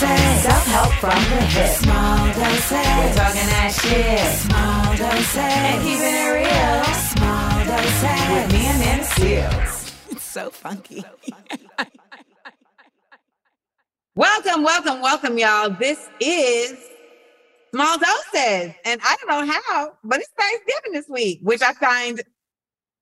Doses. Self-help from the hip. Small doses. We're talking that shit. Small doses. And keeping it real. Small doses. With me Amanda Seales. It's so funky. Welcome, welcome, welcome, y'all. This is Small Doses. And I don't know how, but it's Thanksgiving this week, which I find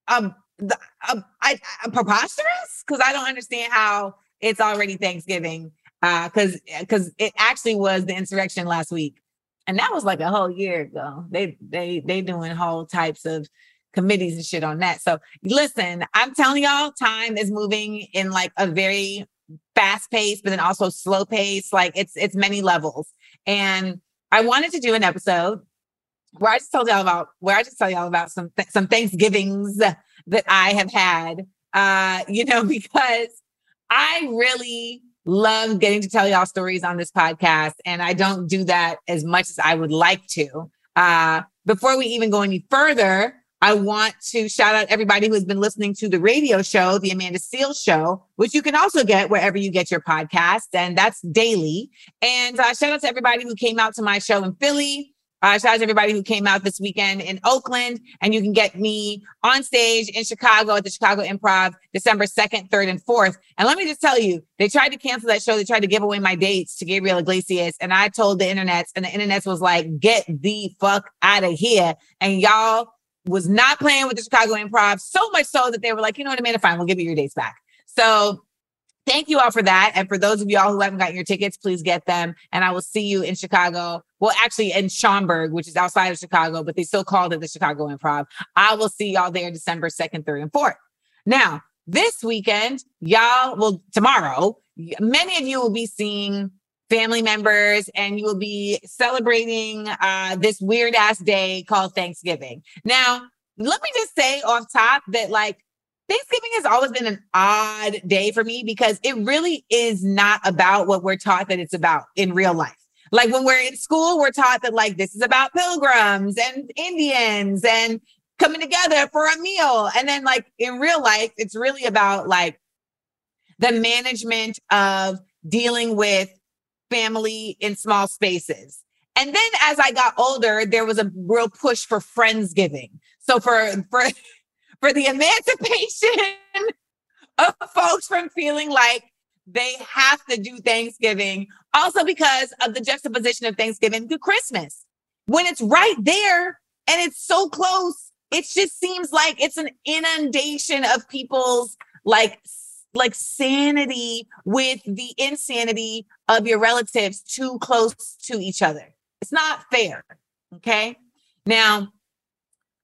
um, the, uh, I, uh, preposterous because I don't understand how it's already Thanksgiving. Because uh, because it actually was the insurrection last week, and that was like a whole year ago. They they they doing whole types of committees and shit on that. So listen, I'm telling y'all, time is moving in like a very fast pace, but then also slow pace. Like it's it's many levels. And I wanted to do an episode where I just told y'all about where I just tell y'all about some th- some Thanksgivings that I have had. Uh, you know, because I really love getting to tell y'all stories on this podcast, and I don't do that as much as I would like to. Uh, before we even go any further, I want to shout out everybody who has been listening to the radio show, the Amanda Seales Show, which you can also get wherever you get your podcast, and that's daily. And uh, shout out to everybody who came out to my show in Philly. Uh, shout out to everybody who came out this weekend in Oakland, and you can get me on stage in Chicago at the Chicago Improv December 2nd, 3rd, and 4th. And let me just tell you, they tried to cancel that show. They tried to give away my dates to Gabriel Iglesias, and I told the internet, and the internet was like, get the fuck out of here. And y'all was not playing with the Chicago Improv, so much so that they were like, you know what, Amanda, fine, we'll give you your dates back. So thank you all for that. And for those of y'all who haven't gotten your tickets, please get them. And I will see you in Chicago. Well, actually in Schaumburg, which is outside of Chicago, but they still called it the Chicago Improv. I will see y'all there December 2nd, 3rd, and 4th. Now, this weekend, y'all will tomorrow, many of you will be seeing family members and you will be celebrating uh, this weird ass day called Thanksgiving. Now, let me just say off top that like Thanksgiving has always been an odd day for me because it really is not about what we're taught that it's about in real life. Like when we're in school, we're taught that like this is about pilgrims and Indians and coming together for a meal. And then like in real life, it's really about like the management of dealing with family in small spaces. And then as I got older, there was a real push for Friendsgiving. So for for for the emancipation of folks from feeling like they have to do Thanksgiving. Also, because of the juxtaposition of Thanksgiving to Christmas. When it's right there and it's so close, it just seems like it's an inundation of people's like like sanity with the insanity of your relatives too close to each other. It's not fair. Okay. Now,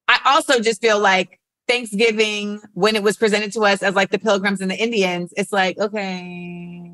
I also just feel like Thanksgiving, when it was presented to us as like the pilgrims and the Indians, it's like, okay,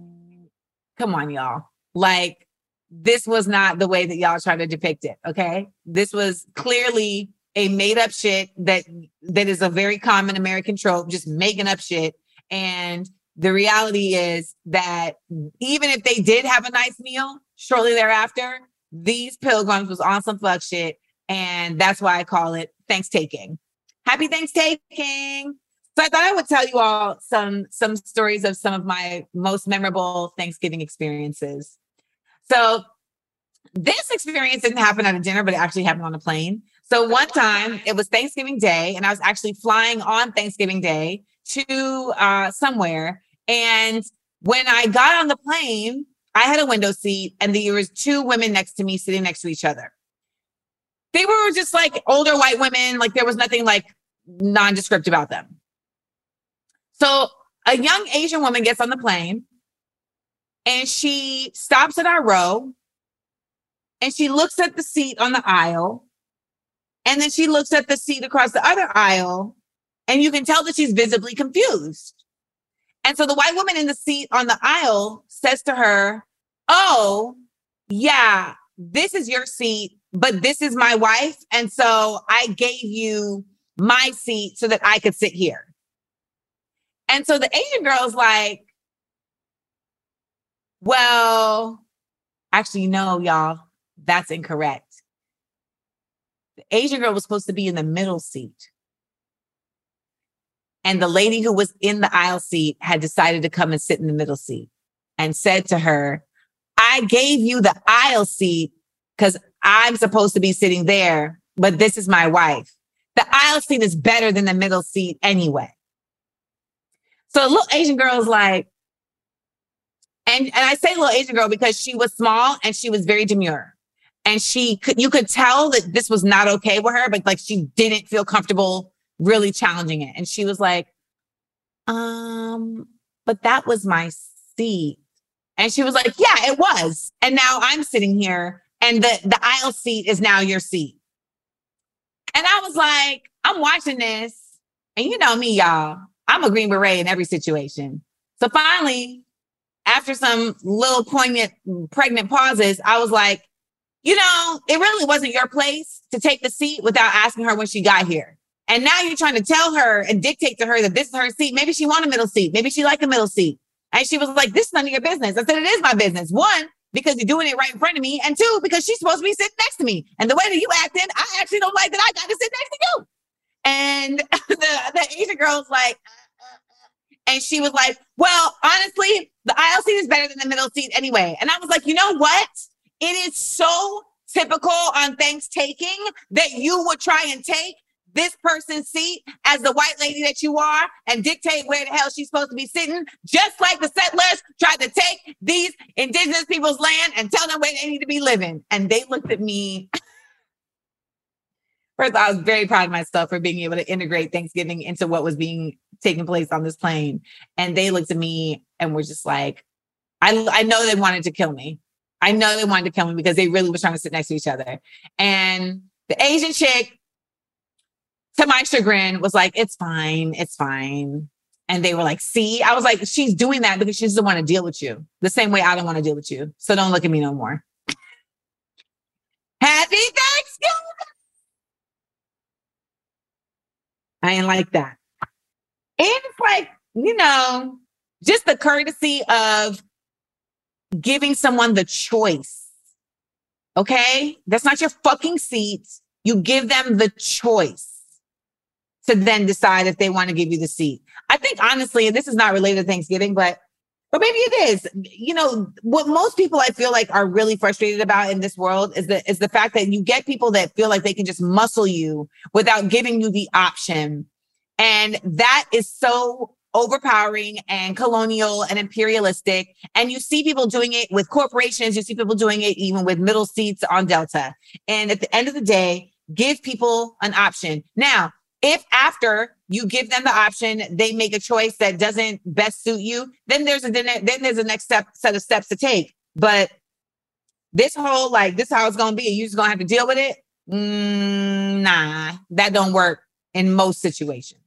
come on, y'all. Like, this was not the way that y'all tried to depict it. Okay. This was clearly a made up shit that that is a very common American trope, just making up shit. And the reality is that even if they did have a nice meal shortly thereafter, these pilgrims was on some fuck shit. And that's why I call it thanks taking. Happy Thanksgiving. So I thought I would tell you all some some stories of some of my most memorable Thanksgiving experiences. So this experience didn't happen at a dinner, but it actually happened on a plane. So one time it was Thanksgiving Day, and I was actually flying on Thanksgiving Day to uh, somewhere. And when I got on the plane, I had a window seat, and there was two women next to me sitting next to each other. They were just like older white women, like there was nothing like nondescript about them. So a young Asian woman gets on the plane and she stops at our row and she looks at the seat on the aisle and then she looks at the seat across the other aisle and you can tell that she's visibly confused. And so the white woman in the seat on the aisle says to her, Oh, yeah, this is your seat, but this is my wife. And so I gave you my seat so that I could sit here. And so the Asian girl's like, well, actually, no, y'all, that's incorrect. The Asian girl was supposed to be in the middle seat. And the lady who was in the aisle seat had decided to come and sit in the middle seat and said to her, I gave you the aisle seat because I'm supposed to be sitting there, but this is my wife. The aisle seat is better than the middle seat anyway. So little Asian girl is like, and, and I say little Asian girl because she was small and she was very demure. And she could, you could tell that this was not okay with her, but like she didn't feel comfortable really challenging it. And she was like, um, but that was my seat. And she was like, yeah, it was. And now I'm sitting here and the, the aisle seat is now your seat. And I was like, I'm watching this. And you know me, y'all, I'm a Green Beret in every situation. So finally, after some little poignant, pregnant pauses, I was like, you know, it really wasn't your place to take the seat without asking her when she got here. And now you're trying to tell her and dictate to her that this is her seat. Maybe she want a middle seat. Maybe she like a middle seat. And she was like, this is none of your business. I said, it is my business. One, because you're doing it right in front of me. And two, because she's supposed to be sitting next to me. And the way that you acting, I actually don't like that I got to sit next to you. And the, the Asian girl's like, uh, uh, uh. and she was like, well, honestly, the aisle seat is better than the middle seat anyway. And I was like, you know what? It is so typical on Thanksgiving that you would try and take this person's seat as the white lady that you are and dictate where the hell she's supposed to be sitting, just like the settlers tried to take these indigenous people's land and tell them where they need to be living. And they looked at me. First, I was very proud of myself for being able to integrate Thanksgiving into what was being taking place on this plane. And they looked at me and were just like, I, I know they wanted to kill me. I know they wanted to kill me because they really were trying to sit next to each other. And the Asian chick, to my chagrin, was like, it's fine, it's fine. And they were like, see, I was like, she's doing that because she doesn't want to deal with you the same way I don't want to deal with you. So don't look at me no more. Happy Thanksgiving. I ain't like that. And it's like, you know, just the courtesy of giving someone the choice. Okay. That's not your fucking seat. You give them the choice to then decide if they want to give you the seat. I think honestly, and this is not related to Thanksgiving, but but maybe it is. You know, what most people I feel like are really frustrated about in this world is the is the fact that you get people that feel like they can just muscle you without giving you the option and that is so overpowering and colonial and imperialistic. And you see people doing it with corporations. You see people doing it even with middle seats on Delta. And at the end of the day, give people an option. Now, if after you give them the option, they make a choice that doesn't best suit you, then there's a then there's a next step set of steps to take. But this whole like this how it's gonna be, you just gonna have to deal with it. Mm, nah, that don't work in most situations.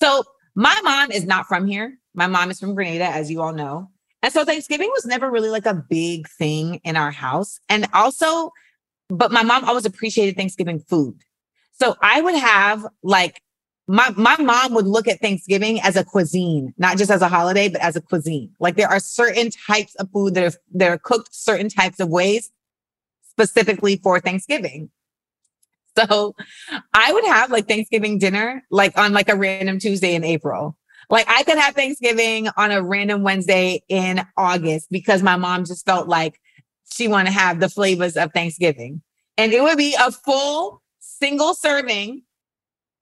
So my mom is not from here. My mom is from Grenada, as you all know. And so Thanksgiving was never really like a big thing in our house. And also, but my mom always appreciated Thanksgiving food. So I would have like my my mom would look at Thanksgiving as a cuisine, not just as a holiday, but as a cuisine. Like there are certain types of food that are that are cooked certain types of ways specifically for Thanksgiving. So I would have like Thanksgiving dinner like on like a random Tuesday in April. Like I could have Thanksgiving on a random Wednesday in August because my mom just felt like she wanted to have the flavors of Thanksgiving. And it would be a full single serving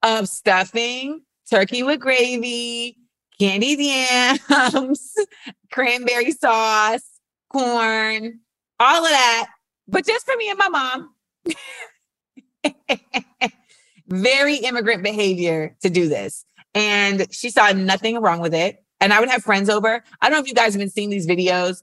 of stuffing, turkey with gravy, candied yams, cranberry sauce, corn, all of that. But just for me and my mom. Very immigrant behavior to do this. And she saw nothing wrong with it. And I would have friends over. I don't know if you guys have been seeing these videos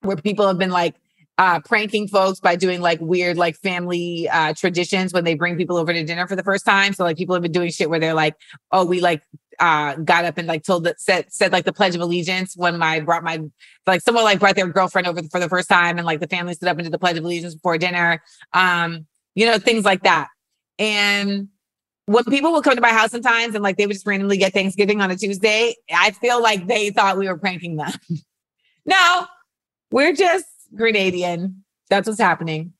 where people have been like uh, pranking folks by doing like weird like family uh, traditions when they bring people over to dinner for the first time. So like people have been doing shit where they're like, oh, we like uh, got up and like told that said said like the Pledge of Allegiance when my brought my like someone like brought their girlfriend over for the first time and like the family stood up and did the Pledge of Allegiance before dinner. Um, you know, things like that. And when people would come to my house sometimes and like they would just randomly get Thanksgiving on a Tuesday, I feel like they thought we were pranking them. no, we're just Grenadian. That's what's happening.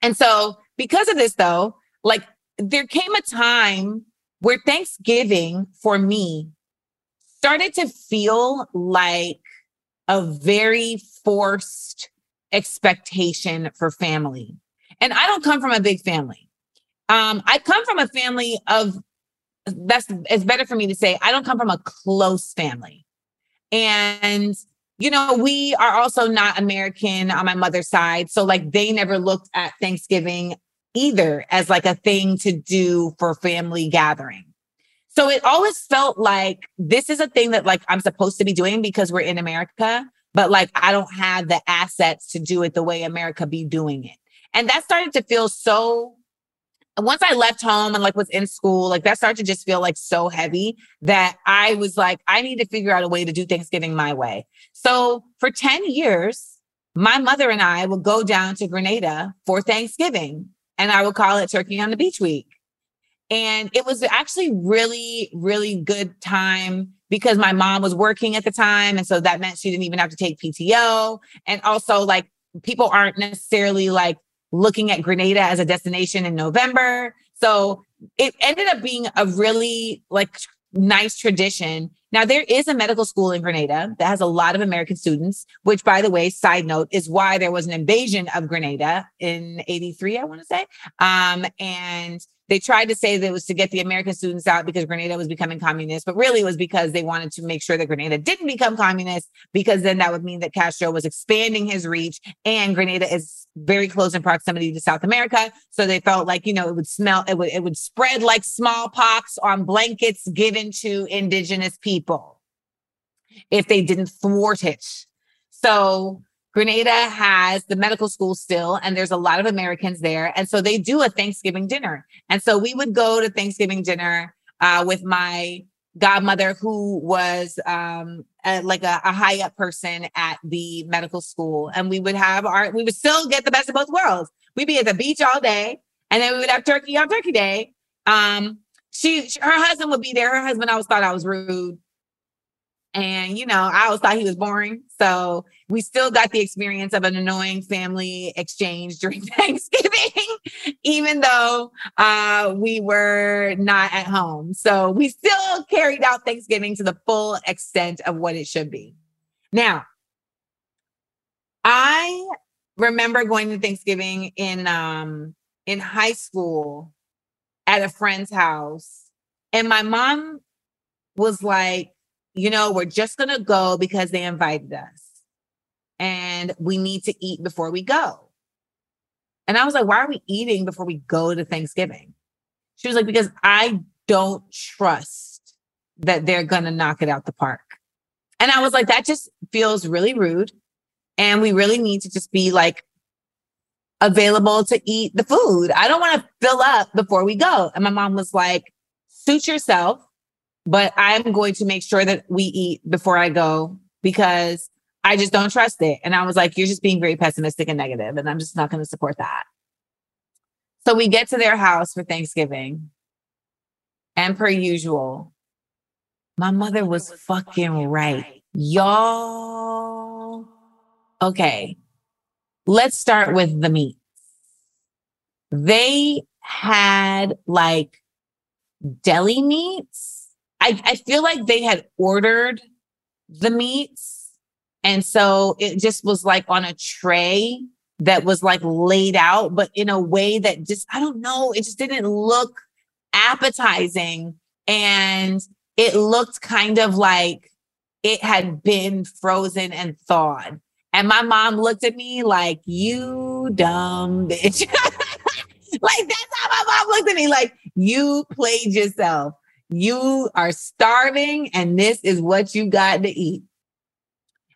And so, because of this, though, like there came a time where Thanksgiving for me started to feel like a very forced expectation for family. And I don't come from a big family. Um, I come from a family of that's it's better for me to say I don't come from a close family. And you know, we are also not American on my mother's side. So like they never looked at Thanksgiving either as like a thing to do for family gathering. So it always felt like this is a thing that like I'm supposed to be doing because we're in America, but like I don't have the assets to do it the way America be doing it. And that started to feel so once I left home and like was in school, like that started to just feel like so heavy that I was like, I need to figure out a way to do Thanksgiving my way. So for 10 years, my mother and I would go down to Grenada for Thanksgiving and I would call it Turkey on the Beach Week. And it was actually really, really good time because my mom was working at the time. And so that meant she didn't even have to take PTO. And also, like, people aren't necessarily like looking at Grenada as a destination in November. So it ended up being a really like nice tradition. Now, there is a medical school in Grenada that has a lot of American students, which, by the way, side note, is why there was an invasion of Grenada in 83, I want to say. Um, and they tried to say that it was to get the American students out because Grenada was becoming communist, but really it was because they wanted to make sure that Grenada didn't become communist, because then that would mean that Castro was expanding his reach and Grenada is very close in proximity to South America. So they felt like, you know, it would smell, it would, it would spread like smallpox on blankets given to indigenous people if they didn't thwart it. So Grenada has the medical school still, and there's a lot of Americans there. And so they do a Thanksgiving dinner. And so we would go to Thanksgiving dinner uh, with my godmother, who was um, a, like a, a high up person at the medical school. And we would have our, we would still get the best of both worlds. We'd be at the beach all day, and then we would have turkey on Turkey Day. Um, she, she her husband would be there. Her husband always thought I was rude and, you know, I always thought he was boring. So we still got the experience of an annoying family exchange during Thanksgiving, even though uh, we were not at home. So we still carried out Thanksgiving to the full extent of what it should be. Now, I remember going to Thanksgiving in um, in high school at a friend's house, and my mom was like, you know, we're just going to go because they invited us and we need to eat before we go. And I was like, why are we eating before we go to Thanksgiving? She was like, because I don't trust that they're going to knock it out the park. And I was like, that just feels really rude. And we really need to just be like available to eat the food. I don't want to fill up before we go. And my mom was like, suit yourself but I'm going to make sure that we eat before I go because I just don't trust it. And I was like, you're just being very pessimistic and negative, and I'm just not going to support that. So we get to their house for Thanksgiving. And per usual, my mother was fucking right. Y'all. Okay. Let's start with the meat. They had like deli meats I, I feel like they had ordered the meats. And so it just was like on a tray that was like laid out, but in a way that just, I don't know, it just didn't look appetizing. And it looked kind of like it had been frozen and thawed. And my mom looked at me like, you dumb bitch. like that's how my mom looked at me, like, you played yourself. You are starving, and this is what you got to eat.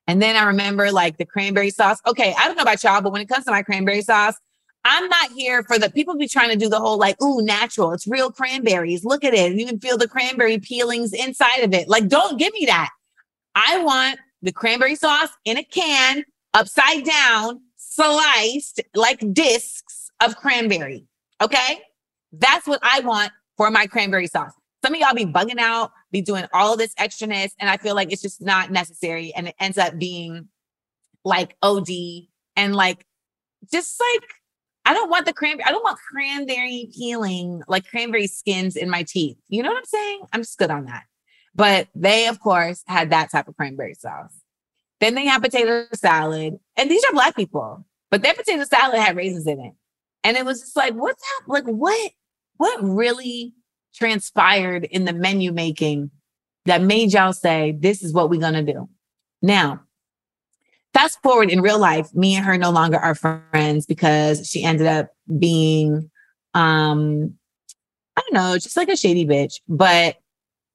And then I remember like the cranberry sauce. Okay, I don't know about y'all, but when it comes to my cranberry sauce, I'm not here for the people be trying to do the whole like, ooh, natural. It's real cranberries. Look at it. You can feel the cranberry peelings inside of it. Like, don't give me that. I want the cranberry sauce in a can, upside down, sliced like discs of cranberry. Okay. That's what I want for my cranberry sauce. Some of y'all be bugging out, be doing all of this extraness, and I feel like it's just not necessary. And it ends up being like OD and like just like I don't want the cranberry, I don't want cranberry peeling, like cranberry skins in my teeth. You know what I'm saying? I'm just good on that. But they, of course, had that type of cranberry sauce. Then they had potato salad. And these are black people, but their potato salad had raisins in it. And it was just like, what's that? Like, what, what really transpired in the menu making that made y'all say, this is what we're going to do? Now, fast forward in real life, me and her no longer are friends because she ended up being, um, I don't know, just like a shady bitch. But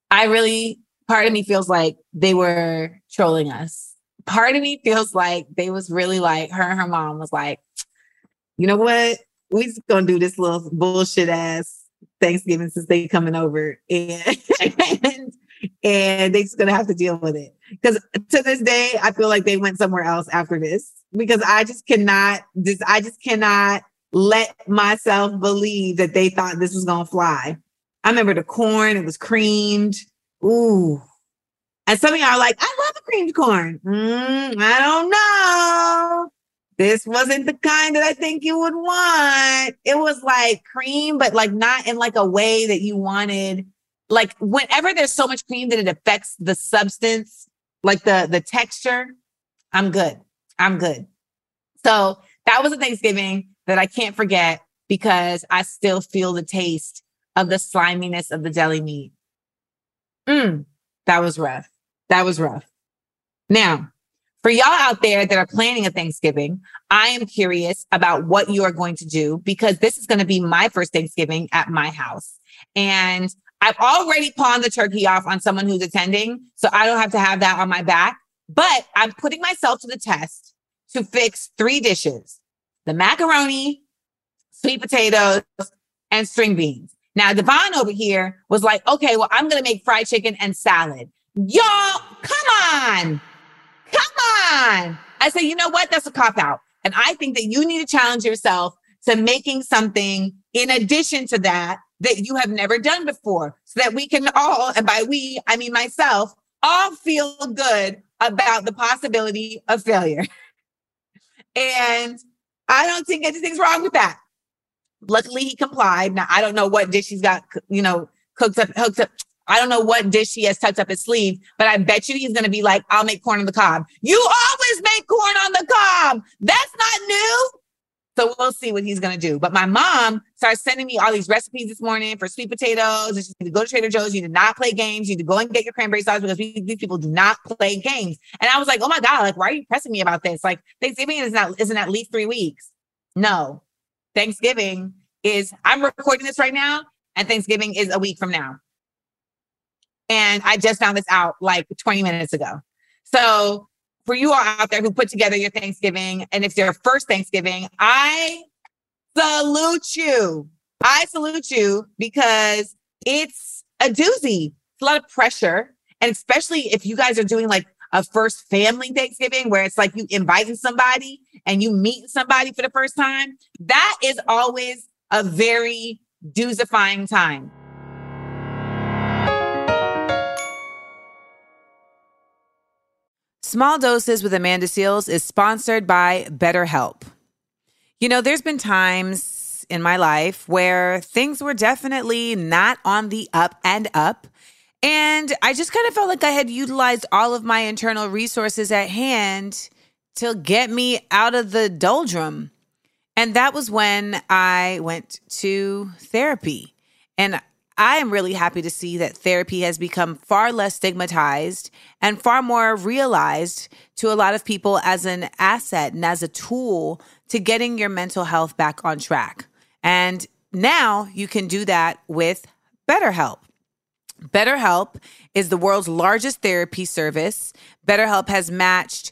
I really, part of me feels like they were trolling us. Part of me feels like they was really like her and her mom was like, you know what? We just gonna do this little bullshit ass Thanksgiving since they coming over and and they just gonna have to deal with it. Because to this day, I feel like they went somewhere else after this because I just cannot just I just cannot let myself believe that they thought this was gonna fly. I remember the corn, it was creamed. Ooh. And some of y'all are like, I love the creamed corn. Mm, I don't know this wasn't the kind that I think you would want. It was like cream, but like not in like a way that you wanted. Like whenever there's so much cream that it affects the substance, like the the texture, I'm good. I'm good. So that was a Thanksgiving that I can't forget because I still feel the taste of the sliminess of the deli meat. Mm, that was rough. That was rough. Now, for y'all out there that are planning a Thanksgiving, I am curious about what you are going to do because this is going to be my first Thanksgiving at my house. And I've already pawned the turkey off on someone who's attending, so I don't have to have that on my back. But I'm putting myself to the test to fix three dishes the macaroni, sweet potatoes, and string beans. Now, Devon over here was like, okay, well, I'm going to make fried chicken and salad. Y'all, come on. Come on. I say, you know what? That's a cop out. And I think that you need to challenge yourself to making something in addition to that that you have never done before so that we can all, and by we, I mean myself, all feel good about the possibility of failure. and I don't think anything's wrong with that. Luckily, he complied. Now, I don't know what dish he's got, you know, cooked up, hooked up, I don't know what dish he has tucked up his sleeve, but I bet you he's going to be like, I'll make corn on the cob. You always make corn on the cob. That's not new. So we'll see what he's going to do. But my mom started sending me all these recipes this morning for sweet potatoes. And she to go to Trader Joe's. You to not play games. You need to go and get your cranberry sauce because we, these people do not play games. And I was like, oh my God, like, why are you pressing me about this? Like Thanksgiving is not, isn't at least three weeks. No, Thanksgiving is, I'm recording this right now and Thanksgiving is a week from now. And I just found this out like 20 minutes ago. So for you all out there who put together your Thanksgiving and it's your first Thanksgiving, I salute you. I salute you because it's a doozy. It's a lot of pressure. And especially if you guys are doing like a first family Thanksgiving where it's like you inviting somebody and you meet somebody for the first time, that is always a very doozifying time. Small Doses with Amanda Seales is sponsored by BetterHelp. You know, there's been times in my life where things were definitely not on the up and up. And I just kind of felt like I had utilized all of my internal resources at hand to get me out of the doldrum. And that was when I went to therapy. And I am really happy to see that therapy has become far less stigmatized and far more realized to a lot of people as an asset and as a tool to getting your mental health back on track. And now you can do that with BetterHelp. BetterHelp is the world's largest therapy service. BetterHelp has matched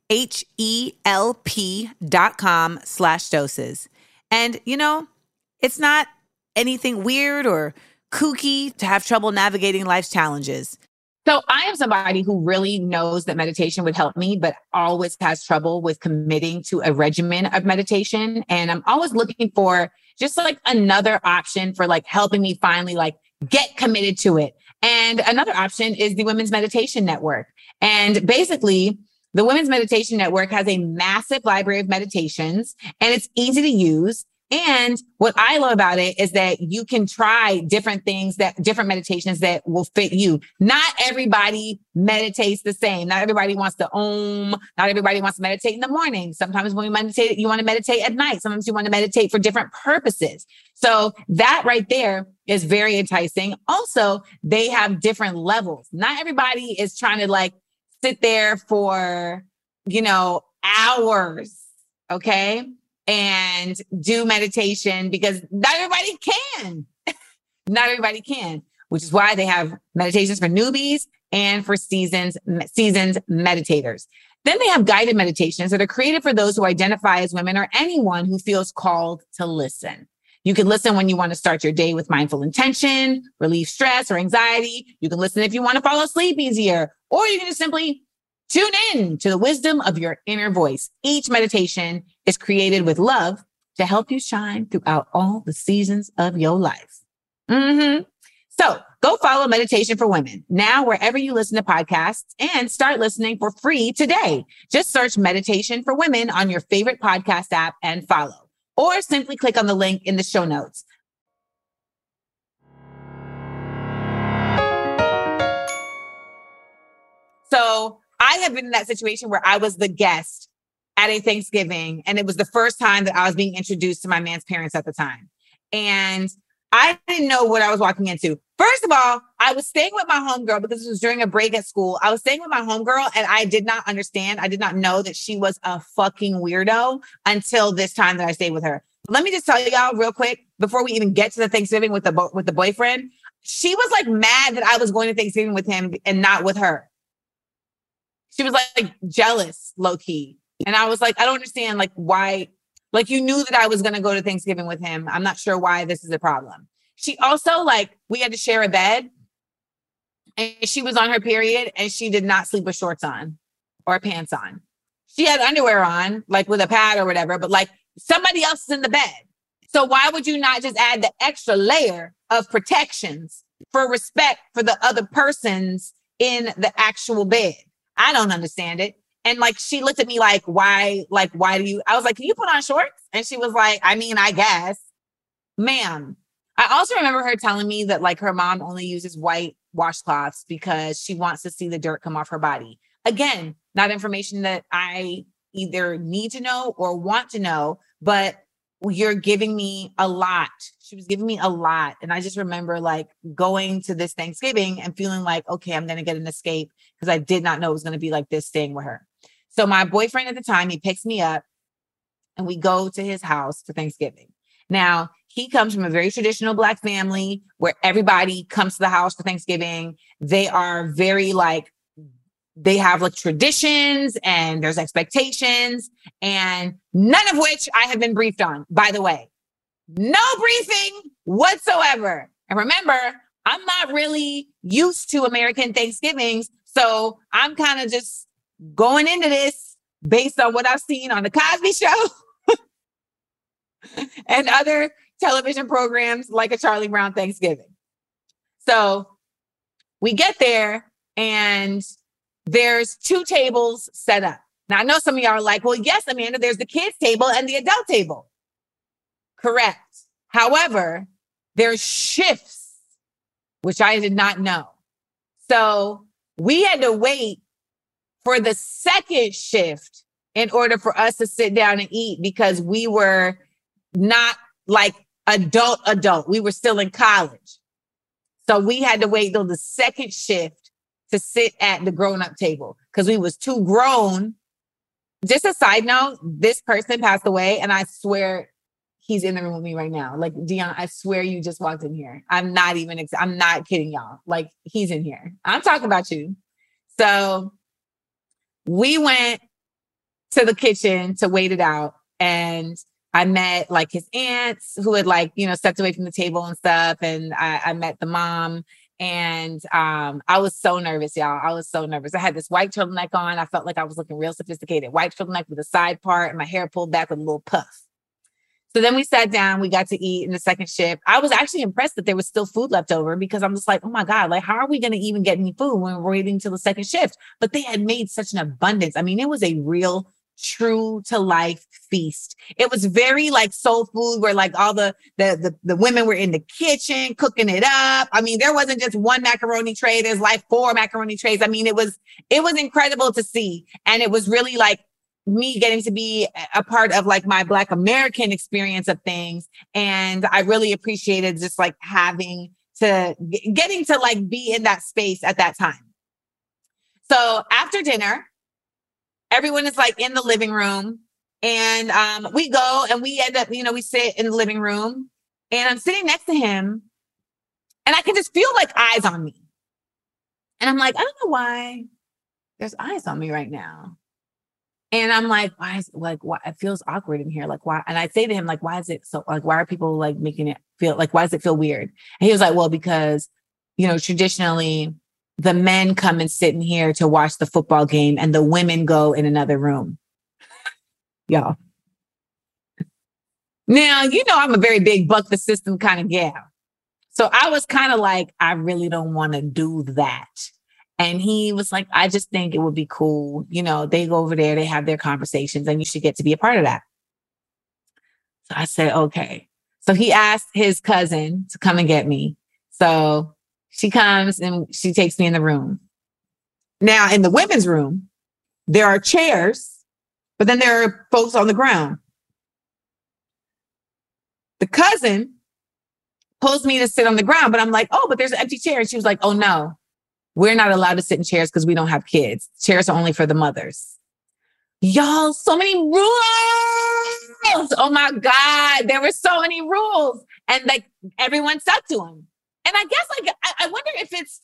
H-E-L-P dot com slash doses. And, you know, it's not anything weird or kooky to have trouble navigating life's challenges. So I am somebody who really knows that meditation would help me, but always has trouble with committing to a regimen of meditation. And I'm always looking for just like another option for like helping me finally like get committed to it. And another option is the Women's Meditation Network. And basically, the Women's Meditation Network has a massive library of meditations and it's easy to use. And what I love about it is that you can try different things that different meditations that will fit you. Not everybody meditates the same. Not everybody wants to om. Not everybody wants to meditate in the morning. Sometimes when you meditate, you want to meditate at night. Sometimes you want to meditate for different purposes. So that right there is very enticing. Also, they have different levels. Not everybody is trying to like sit there for, you know, hours. Okay and do meditation because not everybody can. not everybody can, which is why they have meditations for newbies and for seasons seasoned meditators. Then they have guided meditations that are created for those who identify as women or anyone who feels called to listen. You can listen when you want to start your day with mindful intention, relieve stress or anxiety. You can listen if you want to fall asleep easier, or you can just simply Tune in to the wisdom of your inner voice. Each meditation is created with love to help you shine throughout all the seasons of your life. Mm-hmm. So go follow Meditation for Women now, wherever you listen to podcasts and start listening for free today. Just search Meditation for Women on your favorite podcast app and follow, or simply click on the link in the show notes. So I have been in that situation where I was the guest at a Thanksgiving, and it was the first time that I was being introduced to my man's parents at the time. And I didn't know what I was walking into. First of all, I was staying with my homegirl because it was during a break at school. I was staying with my homegirl and I did not understand. I did not know that she was a fucking weirdo until this time that I stayed with her. Let me just tell y'all real quick before we even get to the Thanksgiving with the with the boyfriend. She was like mad that I was going to Thanksgiving with him and not with her she was like jealous, low key. And I was like, I don't understand, like, why, like, you knew that I was going to go to Thanksgiving with him. I'm not sure why this is a problem. She also, like, we had to share a bed and she was on her period and she did not sleep with shorts on or pants on. She had underwear on, like with a pad or whatever, but like somebody else is in the bed. So why would you not just add the extra layer of protections for respect for the other persons in the actual bed? I don't understand it. And like she looked at me like, why, like, why do you? I was like, can you put on shorts? And she was like, I mean, I guess. Ma'am. I also remember her telling me that like her mom only uses white washcloths because she wants to see the dirt come off her body. Again, not information that I either need to know or want to know, but you're giving me a lot. She was giving me a lot. And I just remember like going to this Thanksgiving and feeling like, okay, I'm going to get an escape because I did not know it was going to be like this staying with her. So my boyfriend at the time, he picks me up and we go to his house for Thanksgiving. Now, he comes from a very traditional black family where everybody comes to the house for Thanksgiving. They are very like they have like traditions and there's expectations and none of which I have been briefed on, by the way. No briefing whatsoever. And remember, I'm not really used to American Thanksgivings. So I'm kind of just going into this based on what I've seen on The Cosby Show and other television programs like a Charlie Brown Thanksgiving. So we get there and there's two tables set up. Now, I know some of y'all are like, well, yes, Amanda, there's the kids' table and the adult table. Correct. However, there's shifts, which I did not know. So we had to wait for the second shift in order for us to sit down and eat because we were not like adult adult. We were still in college. So we had to wait till the second shift to sit at the grown up table because we was too grown. Just a side note, this person passed away and I swear he's in the room with me right now. Like Dion, I swear you just walked in here. I'm not even. Ex- I'm not kidding y'all. Like he's in here. I'm talking about you. So we went to the kitchen to wait it out, and I met like his aunts who had like you know stepped away from the table and stuff, and I, I met the mom. And um, I was so nervous, y'all. I was so nervous. I had this white turtleneck on. I felt like I was looking real sophisticated. White turtleneck with a side part and my hair pulled back with a little puff. So then we sat down, we got to eat in the second shift. I was actually impressed that there was still food left over because I'm just like, oh my God, like, how are we going to even get any food when we're waiting till the second shift? But they had made such an abundance. I mean, it was a real true to life feast. It was very like soul food where like all the, the the the women were in the kitchen cooking it up. I mean, there wasn't just one macaroni tray, there's like four macaroni trays. I mean, it was it was incredible to see and it was really like me getting to be a part of like my black american experience of things. And i really appreciated just like having to getting to like be in that space at that time. So after dinner everyone is like in the living room. And um, we go and we end up you know we sit in the living room. And i'm sitting next to him. And i can just feel like eyes on me. And i'm like i don't know why there's eyes on me right now and I'm like, why is it like why it feels awkward in here? Like why? And I say to him, like, why is it so like why are people like making it feel like why does it feel weird? And he was like, Well, because you know, traditionally the men come and sit in here to watch the football game and the women go in another room. Y'all. Now, you know, I'm a very big buck the system kind of gal. So I was kind of like, I really don't want to do that. And he was like, I just think it would be cool. You know, they go over there, they have their conversations, and you should get to be a part of that. So I said, okay. So he asked his cousin to come and get me. So she comes and she takes me in the room. Now, in the women's room, there are chairs, but then there are folks on the ground. The cousin pulls me to sit on the ground, but I'm like, oh, but there's an empty chair. And she was like, oh, no, we're not allowed to sit in chairs because we don't have kids. Chairs are only for the mothers. Y'all, so many rules. Oh my God. There were so many rules. And like everyone stuck to them. And I guess like I, I wonder if it's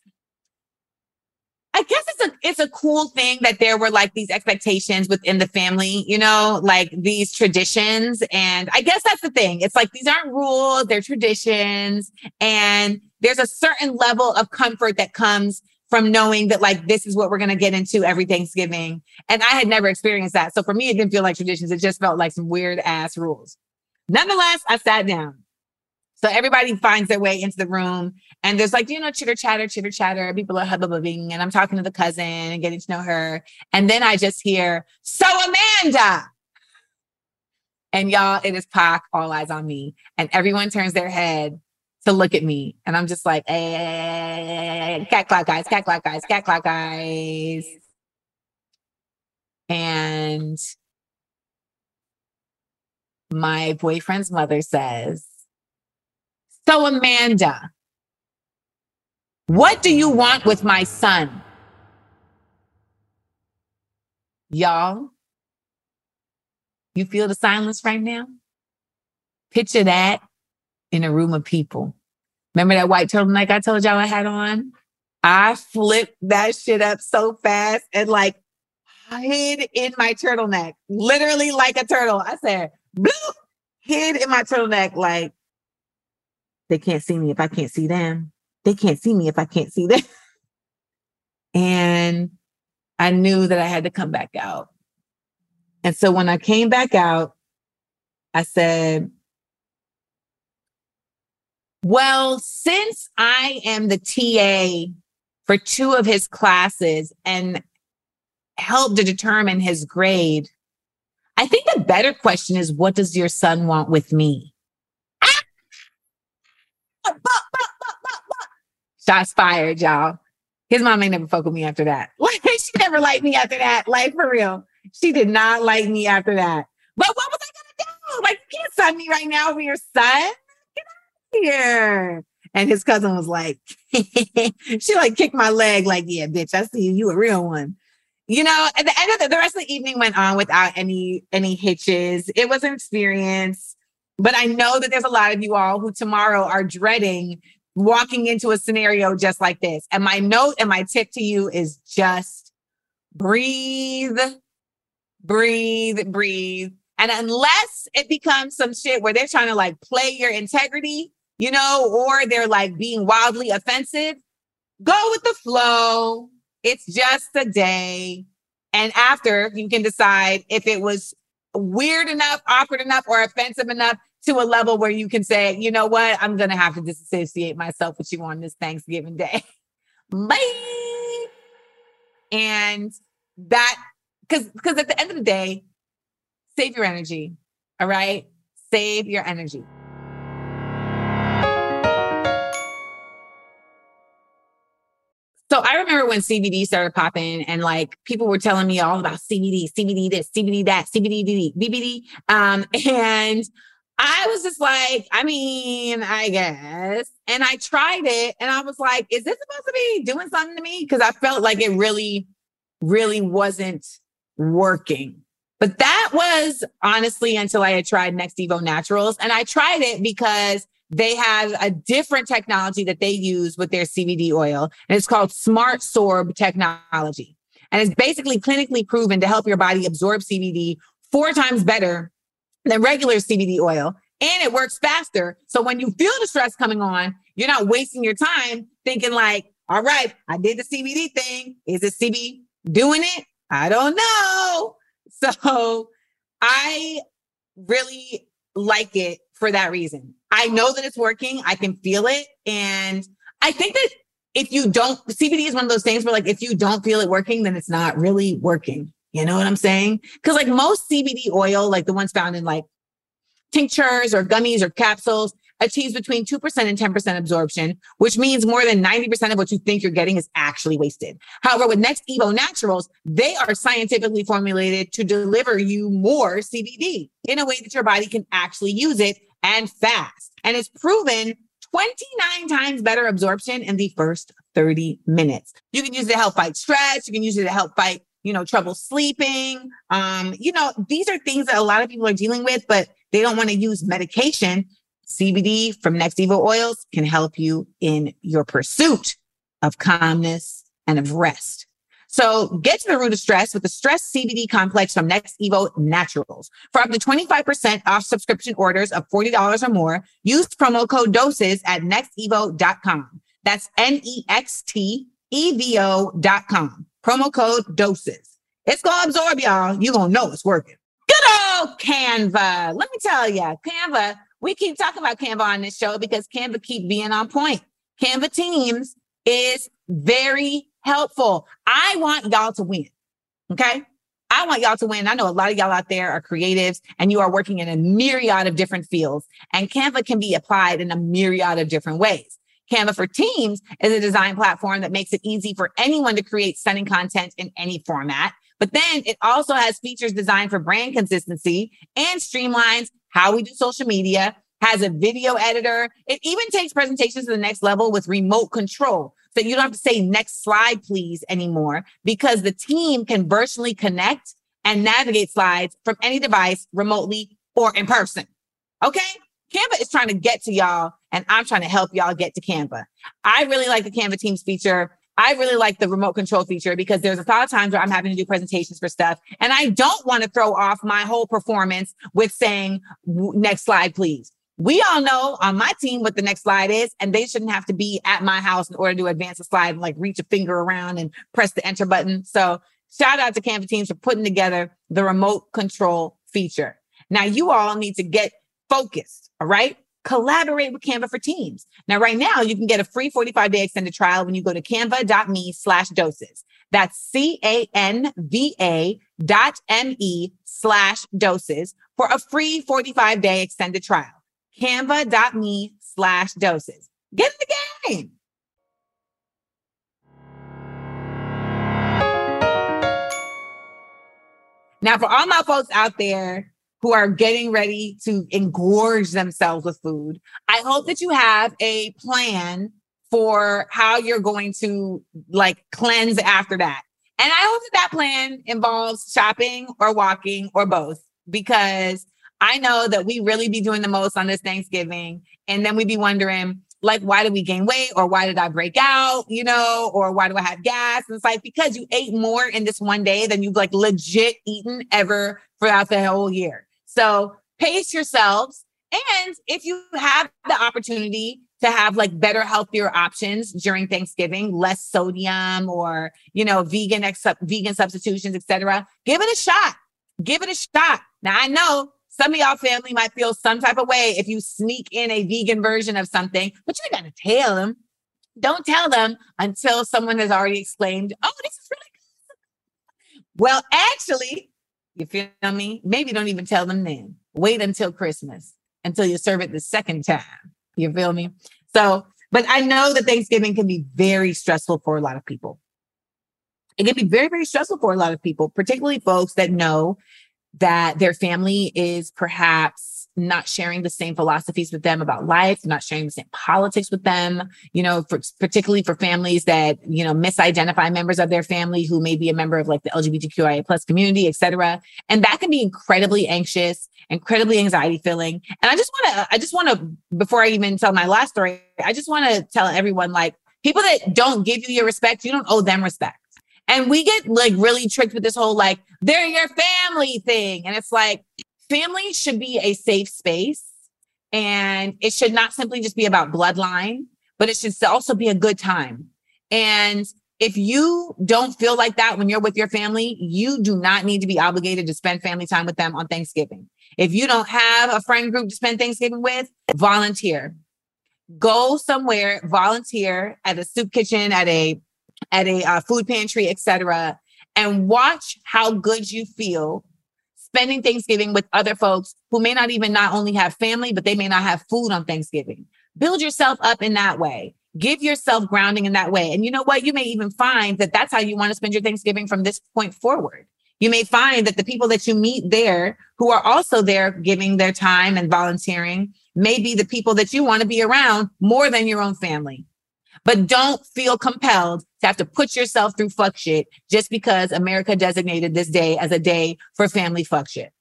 I guess it's a it's a cool thing that there were like these expectations within the family, you know, like these traditions. And I guess that's the thing. It's like these aren't rules, they're traditions. And there's a certain level of comfort that comes from knowing that like this is what we're going to get into every Thanksgiving. And I had never experienced that. So for me, it didn't feel like traditions. It just felt like some weird ass rules. Nonetheless, I sat down. So everybody finds their way into the room and there's like, you know, chitter chatter, chitter chatter. People are hubbubbing and I'm talking to the cousin and getting to know her. And then I just hear, so Amanda. And y'all, it is Pac, all eyes on me. And everyone turns their head to look at me. And I'm just like, hey, cat clock guys, cat clock guys, cat clock guys. And my boyfriend's mother says, So, Amanda, what do you want with my son? Y'all, you feel the silence right now? Picture that in a room of people. Remember that white turtleneck I told y'all I had on? I flipped that shit up so fast and like hid in my turtleneck, literally like a turtle. I said, bloop, hid in my turtleneck, like they can't see me if I can't see them. They can't see me if I can't see them. and I knew that I had to come back out. And so when I came back out, I said, well, since I am the TA for two of his classes and help to determine his grade, I think the better question is what does your son want with me? Shots fired, y'all. His mom ain't never fuck with me after that. She never liked me after that. Like for real. She did not like me after that. But what was I gonna do? Like, you can't son me right now over your son here. And his cousin was like, she like kicked my leg, like, yeah, bitch, I see you, you a real one. You know, at the end of the, the rest of the evening went on without any any hitches. It was an experience. But I know that there's a lot of you all who tomorrow are dreading walking into a scenario just like this. And my note and my tip to you is just breathe, breathe, breathe. And unless it becomes some shit where they're trying to like play your integrity, you know, or they're like being wildly offensive, go with the flow. It's just a day. And after you can decide if it was weird enough, awkward enough, or offensive enough to a level where you can say, you know what, I'm going to have to disassociate myself with you on this Thanksgiving Day. Bye. And that, because because at the end of the day, save your energy. All right, save your energy. When CBD started popping and like people were telling me all about CBD, CBD this, CBD that, CBD, BBD. Um, and I was just like, I mean, I guess. And I tried it and I was like, is this supposed to be doing something to me? Because I felt like it really, really wasn't working. But that was honestly until I had tried Next Evo Naturals. And I tried it because they have a different technology that they use with their CBD oil, and it's called Smart Sorb technology. And it's basically clinically proven to help your body absorb CBD four times better than regular CBD oil. And it works faster. So when you feel the stress coming on, you're not wasting your time thinking like, all right, I did the CBD thing. Is it CBD doing it? I don't know. So I really like it for that reason. I know that it's working. I can feel it. And I think that if you don't, CBD is one of those things where like, if you don't feel it working, then it's not really working. You know what I'm saying? Cause like most CBD oil, like the ones found in like tinctures or gummies or capsules, achieves between 2% and 10% absorption, which means more than 90% of what you think you're getting is actually wasted. However, with Next Evo Naturals, they are scientifically formulated to deliver you more CBD in a way that your body can actually use it and fast. And it's proven 29 times better absorption in the first 30 minutes. You can use it to help fight stress. You can use it to help fight you know, trouble sleeping. Um, you know, these are things that a lot of people are dealing with, but they don't want to use medication. CBD from Next Evo Naturals can help you in your pursuit of calmness and of rest. So get to the root of stress with the stress CBD complex from Next Evo Naturals. For up to 25% off subscription orders of $40 or more, use promo code doses at nextevo.com. That's N-E-X-T-E-V-O.com. Promo code doses. It's going to absorb y'all. You're going to know it's working. Good old Canva. Let me tell you, Canva, we keep talking about Canva on this show because Canva keep being on point. Canva Teams is very helpful. I want y'all to win. Okay. I want y'all to win. I know a lot of y'all out there are creatives and you are working in a myriad of different fields and Canva can be applied in a myriad of different ways. Canva for Teams is a design platform that makes it easy for anyone to create stunning content in any format. But then it also has features designed for brand consistency and streamlines how we do social media, has a video editor. It even takes presentations to the next level with remote control. So you don't have to say next slide, please anymore because the team can virtually connect and navigate slides from any device remotely or in person. Okay. Canva is trying to get to y'all and I'm trying to help y'all get to Canva. I really like the Canva Teams feature. I really like the remote control feature because there's a lot of times where I'm having to do presentations for stuff and I don't want to throw off my whole performance with saying next slide, please. We all know on my team what the next slide is, and they shouldn't have to be at my house in order to advance a slide and like reach a finger around and press the enter button. So shout out to Canva teams for putting together the remote control feature. Now you all need to get focused. All right. Collaborate with Canva for Teams. Now, right now, you can get a free 45 day extended trial when you go to canva.me slash doses. That's C A N V A dot M E slash doses for a free 45 day extended trial. Canva.me slash doses. Get in the game. Now, for all my folks out there who are getting ready to engorge themselves with food. I hope that you have a plan for how you're going to like cleanse after that. And I hope that that plan involves shopping or walking or both because I know that we really be doing the most on this Thanksgiving. And then we be wondering, like, why did we gain weight? Or why did I break out? You know, or why do I have gas? And it's like because you ate more in this one day than you've like legit eaten ever throughout the whole year. So pace yourselves. And if you have the opportunity to have like better, healthier options during Thanksgiving, less sodium or, you know, vegan, ex- vegan substitutions, etc. Give it a shot. Give it a shot. Now I know some of y'all family might feel some type of way if you sneak in a vegan version of something, but you gotta tell them. Don't tell them until someone has already exclaimed, "Oh, this is really good." Well, actually, you feel me? Maybe don't even tell them then. Wait until Christmas until you serve it the second time. You feel me? So, but I know that Thanksgiving can be very stressful for a lot of people. It can be very, very stressful for a lot of people, particularly folks that know that their family is perhaps not sharing the same philosophies with them about life, not sharing the same politics with them, you know, for, particularly for families that, you know, misidentify members of their family who may be a member of like the LGBTQIA plus community, et cetera. And that can be incredibly anxious, incredibly anxiety filling. And I just want to, I just want to, before I even tell my last story, I just want to tell everyone like people that don't give you your respect, you don't owe them respect. And we get like really tricked with this whole like, they're your family thing. And it's like, family should be a safe space. And it should not simply just be about bloodline, but it should also be a good time. And if you don't feel like that when you're with your family, you do not need to be obligated to spend family time with them on Thanksgiving. If you don't have a friend group to spend Thanksgiving with, volunteer. Go somewhere, volunteer at a soup kitchen, at a at a uh, food pantry, etc., and watch how good you feel spending Thanksgiving with other folks who may not even not only have family, but they may not have food on Thanksgiving. Build yourself up in that way. Give yourself grounding in that way. And you know what? You may even find that that's how you want to spend your Thanksgiving from this point forward. You may find that the people that you meet there who are also there giving their time and volunteering may be the people that you want to be around more than your own family. But don't feel compelled to have to put yourself through fuck shit just because America designated this day as a day for family fuck shit.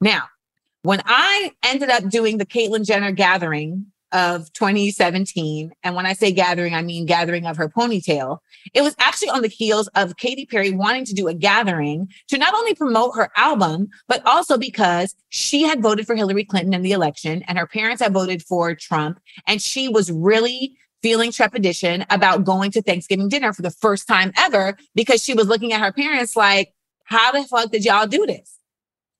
Now, when I ended up doing the Caitlyn Jenner gathering of 2017, and when I say gathering, I mean gathering of her ponytail, it was actually on the heels of Katy Perry wanting to do a gathering to not only promote her album, but also because she had voted for Hillary Clinton in the election and her parents had voted for Trump. And she was really feeling trepidation about going to Thanksgiving dinner for the first time ever because she was looking at her parents like, how the fuck did y'all do this?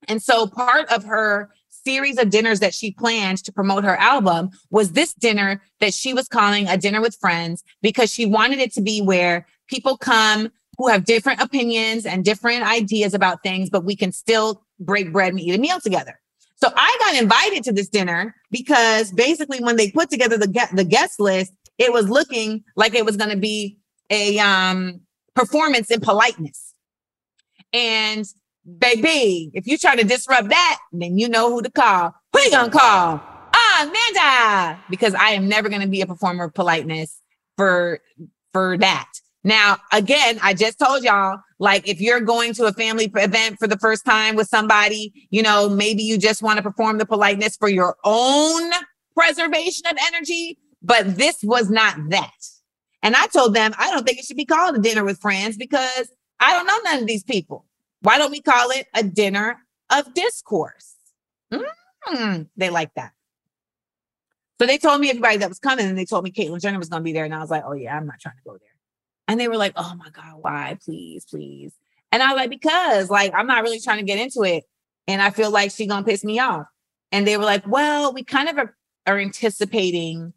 And so part of her series of dinners that she planned to promote her album was this dinner that she was calling a dinner with friends because she wanted it to be where people come who have different opinions and different ideas about things, but we can still break bread and eat a meal together. So I got invited to this dinner because basically when they put together the, the guest list, it was looking like it was going to be a um, performance in politeness. And baby, if you try to disrupt that, then you know who to call. Who you gonna call? Ah, Amanda, because I am never going to be a performer of politeness for for that. Now, again, I just told y'all, like, if you're going to a family event for the first time with somebody, you know, maybe you just want to perform the politeness for your own preservation of energy. But this was not that. And I told them, I don't think it should be called a dinner with friends because I don't know none of these people. Why don't we call it a dinner of discourse? Mm, they like that. So they told me everybody that was coming and they told me Caitlyn Jenner was going to be there. And I was like, oh, yeah, I'm not trying to go there. And they were like, oh my God, why? Please, please. And I was like, because like, I'm not really trying to get into it. And I feel like she's going to piss me off. And they were like, well, we kind of are, are anticipating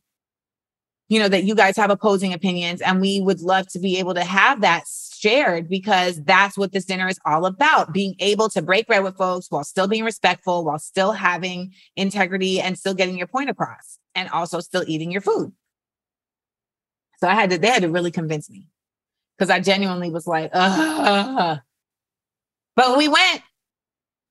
you know, that you guys have opposing opinions and we would love to be able to have that shared because that's what this dinner is all about being able to break bread with folks while still being respectful, while still having integrity and still getting your point across and also still eating your food. So I had to, they had to really convince me because I genuinely was like, Ugh. but we went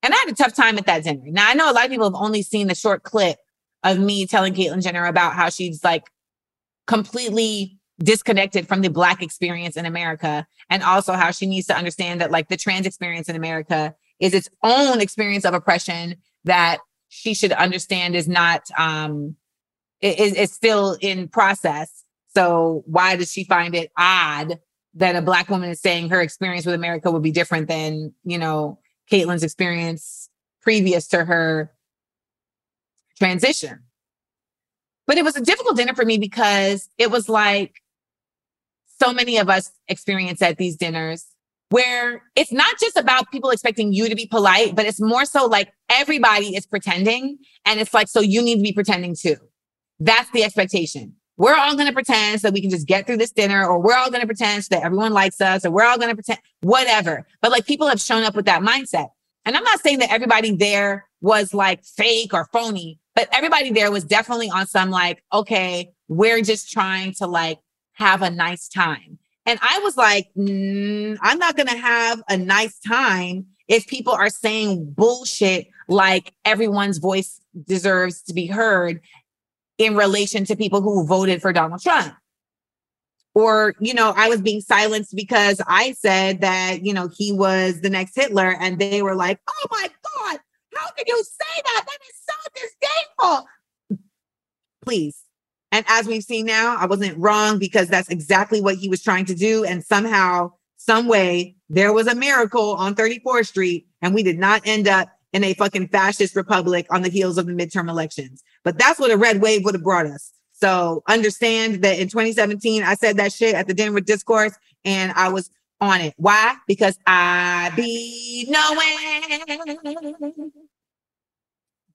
and I had a tough time at that dinner. Now I know a lot of people have only seen the short clip of me telling Caitlyn Jenner about how she's like completely disconnected from the black experience in America and also how she needs to understand that like the trans experience in America is its own experience of oppression that she should understand is not um is is still in process. So why does she find it odd that a black woman is saying her experience with America would be different than, you know, Caitlyn's experience previous to her transition? But it was a difficult dinner for me because it was like so many of us experience at these dinners where it's not just about people expecting you to be polite, but it's more so like everybody is pretending. And it's like, so you need to be pretending too. That's the expectation. We're all going to pretend so we can just get through this dinner, or we're all going to pretend so that everyone likes us, or we're all going to pretend whatever. But like people have shown up with that mindset. And I'm not saying that everybody there was like fake or phony, but everybody there was definitely on some like, okay, we're just trying to like have a nice time. And I was like, mm, I'm not going to have a nice time if people are saying bullshit like everyone's voice deserves to be heard in relation to people who voted for Donald Trump. Or, you know, I was being silenced because I said that, you know, he was the next Hitler. And they were like, oh my God, how can you say that? That is so disdainful. Please. And as we've seen now, I wasn't wrong because that's exactly what he was trying to do. And somehow, some way, there was a miracle on 34th Street, and we did not end up in a fucking fascist republic on the heels of the midterm elections. But that's what a red wave would have brought us. So understand that in 2017, I said that shit at the Denver discourse and I was on it. Why? Because I be knowing.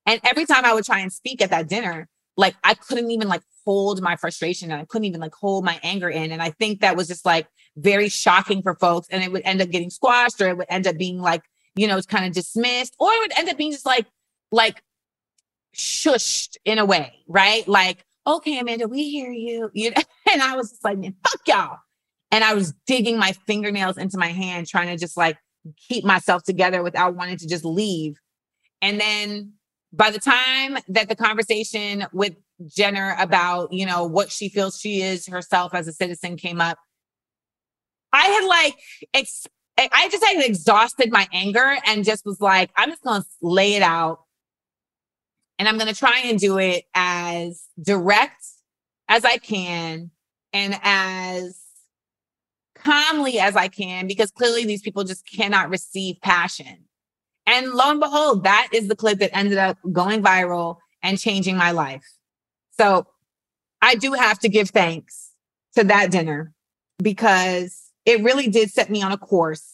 And every time I would try and speak at that dinner, like I couldn't even like hold my frustration and I couldn't even like hold my anger in. And I think that was just like very shocking for folks. And it would end up getting squashed or it would end up being like you know, it's kind of dismissed, or it would end up being just like, like shushed in a way, right? Like, okay, Amanda, we hear you. You know? and I was just like, man, fuck y'all. And I was digging my fingernails into my hand, trying to just like keep myself together without wanting to just leave. And then by the time that the conversation with Jenner about, you know, what she feels she is herself as a citizen came up, I had like ex- I just had exhausted my anger and just was like, I'm just going to lay it out. And I'm going to try and do it as direct as I can and as calmly as I can, because clearly these people just cannot receive passion. And lo and behold, that is the clip that ended up going viral and changing my life. So I do have to give thanks to that dinner because it really did set me on a course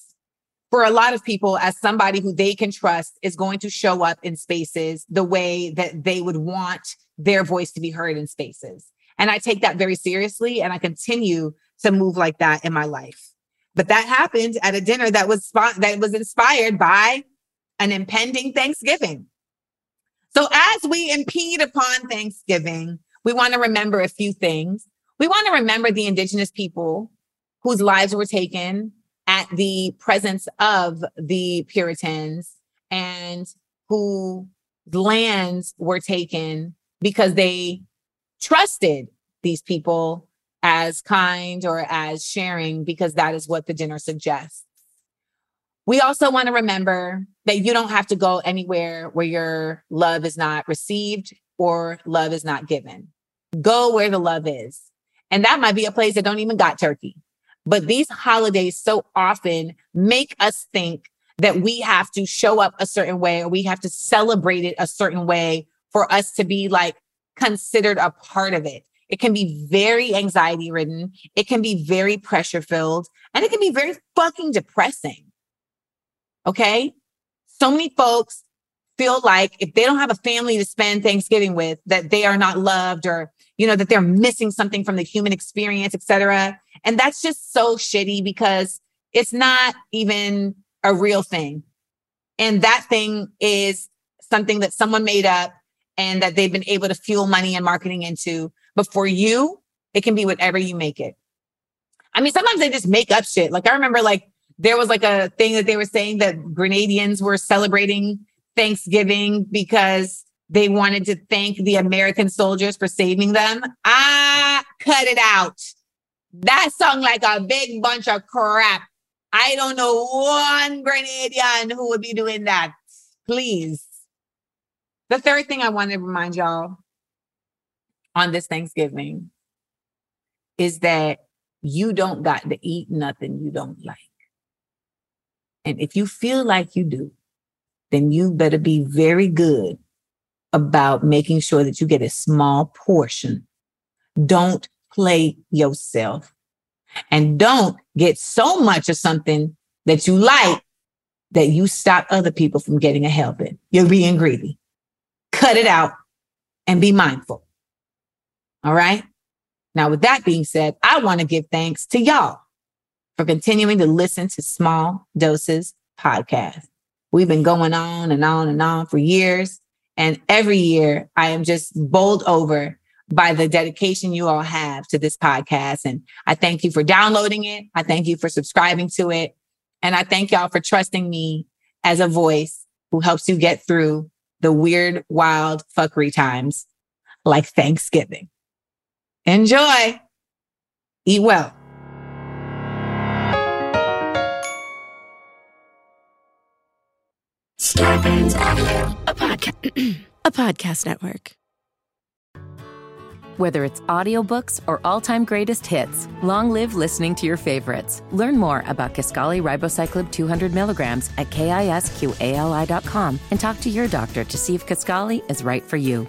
for a lot of people as somebody who they can trust is going to show up in spaces the way that they would want their voice to be heard in spaces. And I take that very seriously and I continue to move like that in my life. But that happened at a dinner that was that was inspired by an impending Thanksgiving. So as we impede upon Thanksgiving, we want to remember a few things. We want to remember the indigenous people whose lives were taken at the presence of the Puritans and who lands were taken because they trusted these people as kind or as sharing because that is what the dinner suggests. We also want to remember that you don't have to go anywhere where your love is not received or love is not given. Go where the love is. And that might be a place that don't even got turkey. But these holidays so often make us think that we have to show up a certain way or we have to celebrate it a certain way for us to be like considered a part of it. It can be very anxiety ridden. It can be very pressure filled and it can be very fucking depressing. Okay. So many folks feel like if they don't have a family to spend Thanksgiving with, that they are not loved or you know, that they're missing something from the human experience, et cetera. And that's just so shitty because it's not even a real thing. And that thing is something that someone made up and that they've been able to fuel money and marketing into. But for you, it can be whatever you make it. I mean, sometimes they just make up shit. Like I remember like there was like a thing that they were saying that Grenadians were celebrating Thanksgiving because they wanted to thank the American soldiers for saving them. Ah, cut it out. That song like a big bunch of crap. I don't know one Grenadian who would be doing that. Please. The third thing I want to remind y'all on this Thanksgiving is that you don't got to eat nothing you don't like. And if you feel like you do, then you better be very good about making sure that you get a small portion. Don't play yourself and don't get so much of something that you like that you stop other people from getting a helping. You're being greedy. Cut it out and be mindful. All right. Now, with that being said, I want to give thanks to y'all for continuing to listen to Small Doses podcast. We've been going on and on and on for years. And every year I am just bowled over by the dedication you all have to this podcast. And I thank you for downloading it. I thank you for subscribing to it. And I thank y'all for trusting me as a voice who helps you get through the weird, wild fuckery times like Thanksgiving. Enjoy. Eat well. Starburns Audio, a podcast, a podcast network. Whether it's audiobooks or all-time greatest hits, long live listening to your favorites. Learn more about Kisqali Ribociclib 200 milligrams at kisqali.com and talk to your doctor to see if Kisqali is right for you.